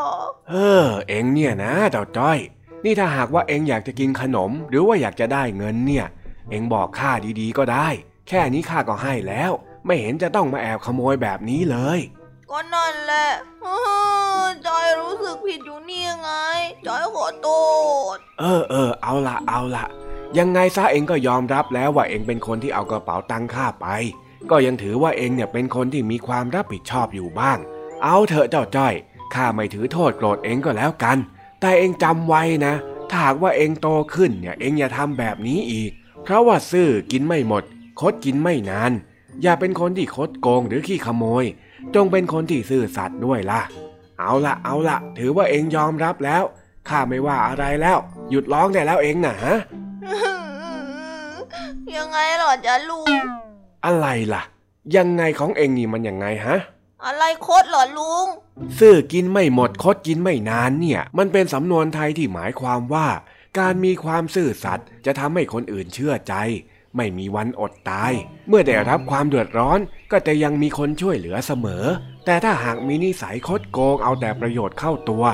เออ เองเนี่ยนะเจ้าจอย นี่ถ้าหากว่าเองอยากจะกินขนม หรือว่าอยากจะได้เงินเนี่ย เองบอกข้าดีๆก็ได้ แค่นี้ข้าก็ให้แล้ว ไม่เห็นจะต้องมาแอบขโมยแบบนี้เลย ก็นั่นแหละจอยรู้สึกผิดอยู่นี่ไง จอยขอโทษ เออเออเอาละเอาละยังไงซะเองก็ยอมรับแล้วว่าเองเป็นคนที่เอากระเป๋าตังค์ข้าไป ก็ยังถือว่าเองเนี่ยเป็นคนที่มีความรับผิดชอบอยู่บ้าง เอาเถอะเจ้าจ้อยข้าไม่ถือโทษโกรธเองก็แล้วกัน แต่เองจำไว้นะ ถ้าหากว่าเองโตขึ้นเนี่ยเองอย่าทำแบบนี้อีก เพราะว่าซื่อกินไม่หมด คดกินไม่นาน อย่าเป็นคนที่คดโกงหรือขี้ขโมย จงเป็นคนที่ซื่อสัตย์ด้วยล่ะ เอาละเอาละถือว่าเองยอมรับแล้ว ข้าไม่ว่าอะไรแล้ว หยุดร้องได้แล้วเองนะฮะยังไงหรอจ๊ะลุง อะไรล่ะ ยังไงของเองนี่มันยังไงฮะ อะไรโคตรหรอลุง ซื่อกินไม่หมดคดกินไม่นานเนี่ย มันเป็นสำนวนไทยที่หมายความว่า การมีความซื่อสัตย์จะทำให้คนอื่นเชื่อใจ ไม่มีวันอดตาย เมื่อได้รับความเดือดร้อนก็จะยังมีคนช่วยเหลือเสมอ แต่ถ้าหากมีนิสัยคดโกงเอาแต่ประโยชน์เข้าตัว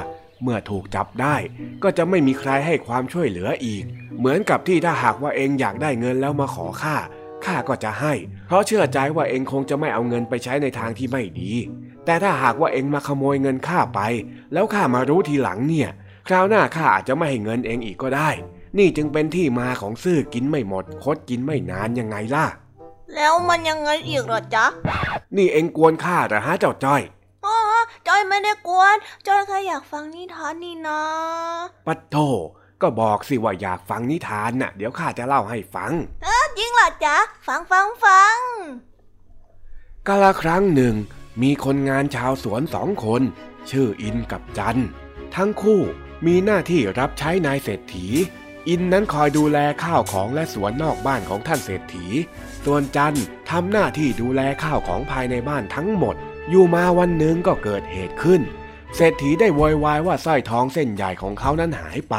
เมื่อถูกจับได้ ก็จะไม่มีใครให้ความช่วยเหลืออีก เหมือนกับที่ถ้าหากว่าเองอยากได้เงินแล้วมาขอข้าข้าก็จะให้ เพราะเชื่อใจว่าเองคงจะไม่เอาเงินไปใช้ในทางที่ไม่ดี แต่ถ้าหากว่าเองมาขโมยเงินข้าไป แล้วข้ามารู้ทีหลังเนี่ย คราวหน้าข้าอาจจะไม่ให้เงินเองอีกก็ได้ นี่จึงเป็นที่มาของซื่อกินไม่หมด คดกินไม่นานยังไงล่ะ แล้วมันยังไงอีกหรอจ๊ะ นี่เองกวนข้าเหรอฮะเจ้าจ้อยอ๋อจอยไม่ได้กวน จอยแค่อยากฟังนิทานนี่นะปัดโทก็บอกสิว่าอยากฟังนิทานน่ะ เดี๋ยวข้าจะเล่าให้ฟังจริงเหรอจ๊ะ ฟังฟังฟังกาละครั้งหนึ่ง มีคนงานชาวสวนสองคน ชื่ออินกับจัน ทั้งคู่มีหน้าที่รับใช้นายเศรษฐี อินนั้นคอยดูแลข้าวของและสวนนอกบ้านของท่านเศรษฐี ส่วนจันทำหน้าที่ดูแลข้าวของภายในบ้านทั้งหมด อยู่มาวันหนึ่งก็เกิดเหตุขึ้น เศรษฐีได้โวยวายว่าสร้อยทองเส้นใหญ่ของเขานั้นหายไป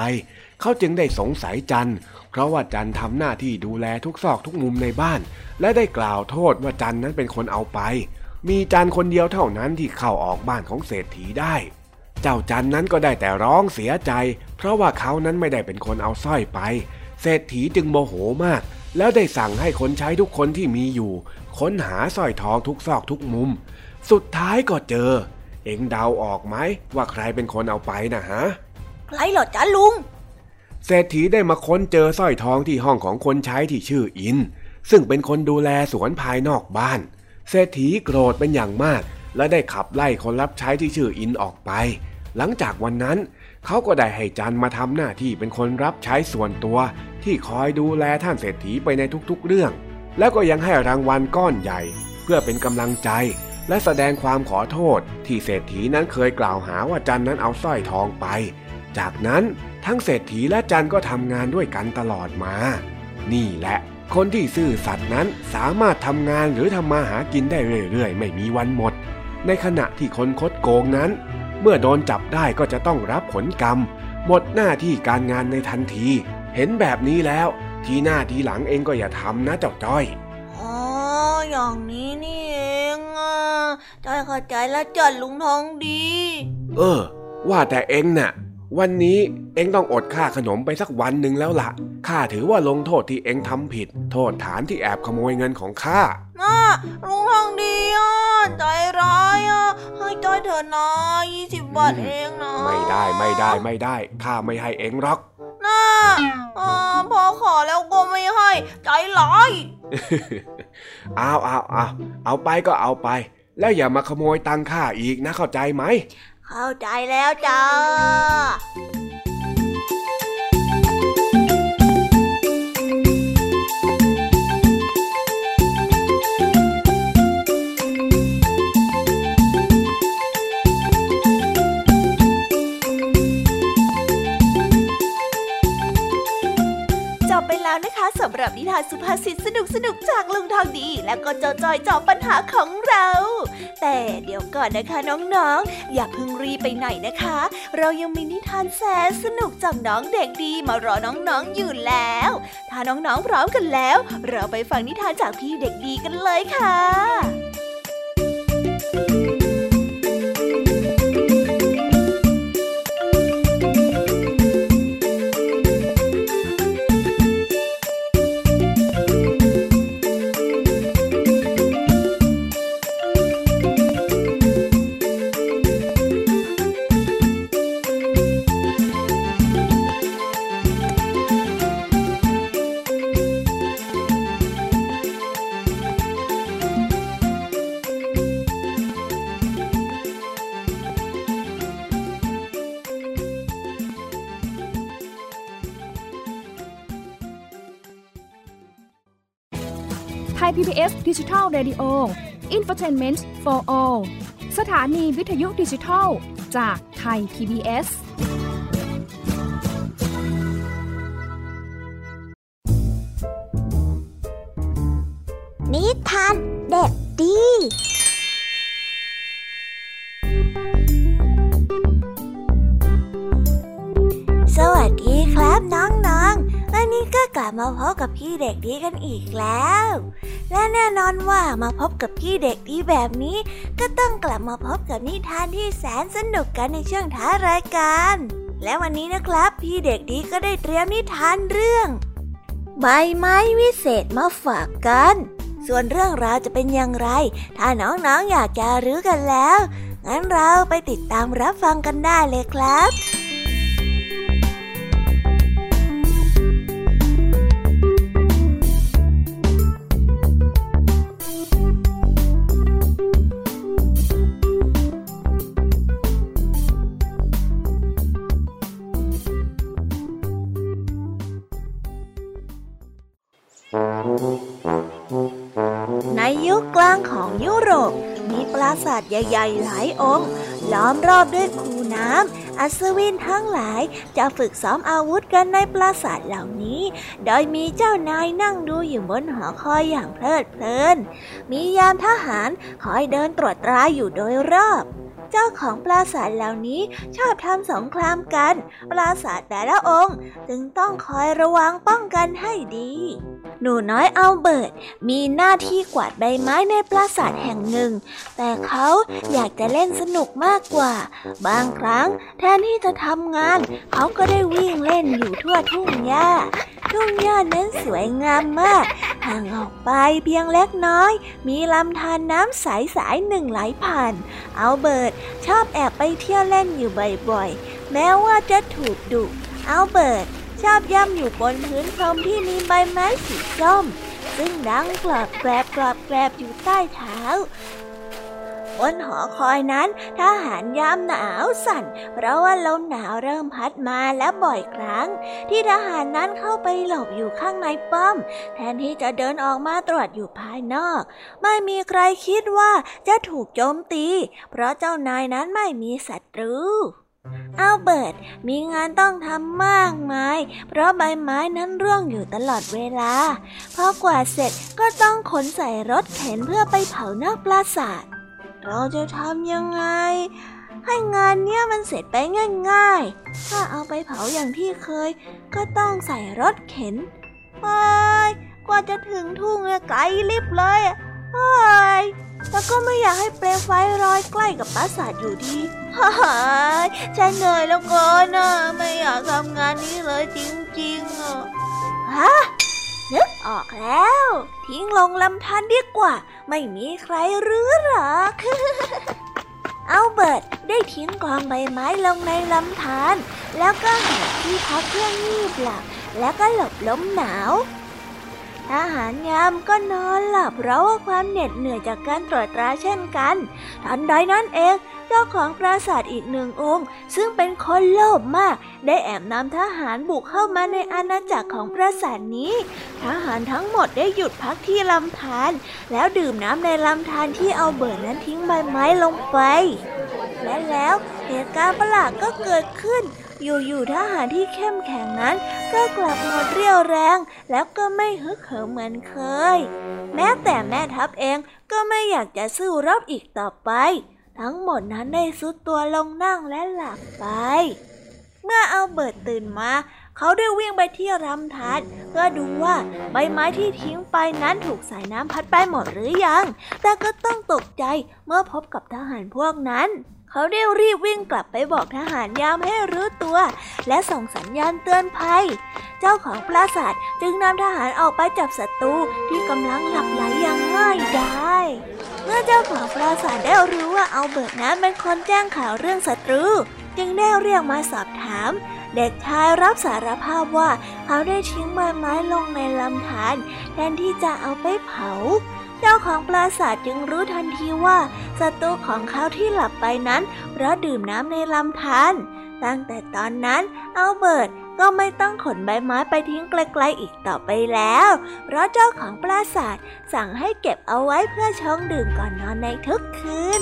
เขาจึงได้สงสัยจันเพราะว่าจันทำหน้าที่ดูแลทุกซอกทุกมุมในบ้าน และได้กล่าวโทษว่าจันนั้นเป็นคนเอาไป มีจันคนเดียวเท่านั้นที่เข้าออกบ้านของเศรษฐีได้ เจ้าจันนั้นก็ได้แต่ร้องเสียใจ เพราะว่าเขานั้นไม่ได้เป็นคนเอาสร้อยไป เศรษฐีจึงโมโหมาก แล้วได้สั่งให้คนใช้ทุกคนที่มีอยู่ ค้นหาสร้อยทองทุกซอกทุกมุม สุดท้ายก็เจอ เอ็งเดาออกไหมว่าใครเป็นคนเอาไปนะฮะใครเหรอจ๊ะลุงเศรษฐีได้มาค้นเจอสร้อยทองที่ห้องของคนใช้ที่ชื่ออิน ซึ่งเป็นคนดูแลสวนภายนอกบ้าน เศรษฐีโกรธเป็นอย่างมาก และได้ขับไล่คนรับใช้ที่ชื่ออินออกไป หลังจากวันนั้น เขาก็ได้ให้จันมาทำหน้าที่เป็นคนรับใช้ส่วนตัว ที่คอยดูแลท่านเศรษฐีไปในทุกๆเรื่อง แล้วก็ยังให้รางวัลก้อนใหญ่ เพื่อเป็นกำลังใจ และแสดงความขอโทษ ที่เศรษฐีนั้นเคยกล่าวหาว่าจันนั้นเอาสร้อยทองไป จากนั้นทั้งเศรษฐีและจันก็ทำงานด้วยกันตลอดมา นี่แหละคนที่ซื่อสัตย์นั้นสามารถทำงานหรือทำมาหากินได้เรื่อยๆ ไม่มีวันหมด ในขณะที่คนคดโกงนั้น เมื่อโดนจับได้ก็จะต้องรับผลกรรม หมดหน้าที่การงานในทันที เห็นแบบนี้แล้ว ทีหน้าทีหลังเองก็อย่าทำนะเจ้าจ้อยอ๋ออย่างนี้นี่เองอะจอยเข้าใจแล้วจ้ะลุงทองดี เออ ว่าแต่เองน่ะ วันนี้เองต้องอดค่าขนมไปสักวันหนึ่งแล้วล่ะข้าถือว่าลงโทษที่เองทำผิด โทษฐานที่แอบขโมยเงินของข้าน่าลุงทองดี ถอะนะยี่สิบบาทเองนะไม่ได้ไม่ได้ไม่ได้ข้าไม่ให้เองหรอกน่าอ่าพอขอแล้วก็ไม่ให้ ใจร้ายเอาเอาเอาเอาไปก็เอาไป แล้วอย่ามาขโมยตังค่าอีกนะเข้าใจไหม เข้าใจแล้วจ้า สำหรับนิทานสุภาษิตสนุกสนุกจากลุงทองดี และก็เจ้าจอยจอบปัญหาของเรา แต่เดี๋ยวก่อนนะคะน้องๆอย่าเพิ่งรีไปไหนนะคะ เรายังมีนิทานแสนสนุกจากน้องเด็กดีมารอน้องๆอยู่แล้ว ถ้าน้องๆพร้อมกันแล้ว เราไปฟังนิทานจากพี่เด็กดีกันเลยค่ะ Thai PBS ดิจิทัล Radio Infotainment for All สถานีวิทยุดิจิทัล จากไทย PBS มาพบกับพี่เด็กดีกันอีกแล้ว และแน่นอนว่ามาพบกับพี่เด็กดีแบบนี้ ก็ต้องกลับมาพบกับนิทานที่แสนสนุกกันในช่วงท้ายรายการ และวันนี้นะครับ พี่เด็กดีก็ได้เตรียมนิทานเรื่อง ใบไม้วิเศษมาฝากกัน ส่วนเรื่องราวจะเป็นอย่างไร ถ้าน้องๆออยากจะรู้กันแล้ว งั้นเราไปติดตามรับฟังกันได้เลยครับ ปราสาทใหญ่ๆหลายองค์ ล้อมรอบด้วยคูน้ำอัศวินทั้งหลายจะฝึกซ้อมอาวุธกันในปราสาทเหล่านี้ โดยมีเจ้านายนั่งดูอยู่บนหอคอยอย่างเพลิดเพลิน มียามทหารคอยเดินตรวจตราอยู่โดยรอบเจ้าของปราสาทเหล่านี้ชอบทำสงครามกัน ปราสาทแต่ละองค์จึงต้องคอยระวังป้องกันให้ดี หนูน้อยอัลเบิร์ตมีหน้าที่กวาดใบไม้ในปราสาทแห่งหนึ่ง แต่เขาอยากจะเล่นสนุกมากกว่า บางครั้งแทนที่จะทำงาน เขาก็ได้วิ่งเล่นอยู่ทั่วทุ่งหญ้า ทุ่งหญ้านั้นสวยงามมาก ห่างออกไปเพียงเล็กน้อย มีลำธารน้ำใสสายหนึ่งไหลผ่าน อัลเบิร์ตชอบแอบไปเที่ยวเล่นอยู่บ่อยๆ แม้ว่าจะถูกดุอัลเบิร์ต ชอบย่ำอยู่บนพื้นพรมที่มีใบไม้สีส้ม ซึ่งดังกรอบแกรบกรอบแกรบอยู่ใต้เท้าบนหอคอยนั้นทหารยามหนาวสั่น เพราะว่าลมหนาวเริ่มพัดมาและบ่อยครั้ง ที่ทหารนั้นเข้าไปหลบอยู่ข้างในป้อม แทนที่จะเดินออกมาตรวจอยู่ภายนอก ไม่มีใครคิดว่าจะถูกโจมตี เพราะเจ้านายนั้นไม่มีศัตรู อัลเบิร์ตมีงานต้องทำมากมาย เพราะใบไม้นั้นร่วงอยู่ตลอดเวลา พอกวาดเสร็จก็ต้องขนใส่รถเข็นเพื่อไปเผานอกปราสาท เราจะทำยังไง ให้งานเนี้ยมันเสร็จไปง่ายๆ ถ้าเอาไปเผาอย่างที่เคย ก็ต้องใส่รถเข็นไปกว่าจะถึงทุ่งไกลลิบเลยเฮ้ย แต่ก็ไม่อยากให้เปลวไฟลอยใกล้กับปราสาทอยู่ดีฮ่าฉันเหนื่อยแล้วก่อนนะไม่อยากทำงานนี้เลยจริงๆอะฮะนึกออกแล้ว ทิ้งลงลำธารดีกว่า ไม่มีใครรู้หรอกเอัลเบิร์ตได้ทิ้งกองใบไม้ลงในลำธารแล้วก็หาที่พักเพื่องีบหลับแล้วก็หลบลมหนาว ทหารยามก็นอนหลับเพราะว่าความเหน็ดเหนื่อยจากการตรวจตราเช่นกัน ทันใดนั้นเองเจ้าของปราสาทอีกหนึ่งองค์ ซึ่งเป็นคนโลภมาก ได้แอบนำทหารบุกเข้ามาในอาณาจักรของปราสาทนี้ ทหารทั้งหมดได้หยุดพักที่ลำธารแล้วดื่มน้ำในลำธารที่เอาเบิร์นั้นทิ้งใบไม้ลงไป และแล้วเหตุการณ์ประหลาดก็เกิดขึ้น อยู่ๆทหารที่เข้มแข็งนั้น ก็กลับหมดเรี่ยวแรง แล้วก็ไม่ฮึกเหิมเหมือนเคย แม้แต่แม่ทัพเองก็ไม่อยากจะสู้รบอีกต่อไป ทั้งหมดนั้นได้สุดตัวลงนั่งและหลับไป เมื่อเอาเบิร์ตตื่นมาเขาได้วิ่งไปที่รำธารเพื่อดูว่าใบไม้ที่ทิ้งไปนั้นถูกสายน้ำพัดไปหมดหรือยัง แต่ก็ต้องตกใจเมื่อพบกับทหารพวกนั้น เขาได้รีบวิ่งกลับไปบอกทหารยามให้รู้ตัว และส่งสัญญาณเตือนภัย เจ้าของปราสาทจึงนำทหารออกไปจับศัตรูที่กำลังหลับไหลอย่างง่ายดายเมื่อเจ้าของปราสาทได้รู้ว่าเอาเบิร์ตนั้นเป็นคนแจ้งข่าวเรื่องศัตรู จึงได้เรียกมาสอบถามเด็กชายรับสารภาพว่าเขาได้ทิ้งใบไม้ลงในลำธารแทนที่จะเอาไปเผา เจ้าของปราสาทจึงรู้ทันทีว่าศัตรูของเขาที่หลับไปนั้นเพราะดื่มน้ำในลำธารตั้งแต่ตอนนั้นอัลเบิร์ตก็ไม่ต้องขนใบไม้ไปทิ้งไกลๆอีกต่อไปแล้ว เพราะเจ้าของปราสาทสั่งให้เก็บเอาไว้เพื่อชงดื่มก่อนนอนในทุกคืน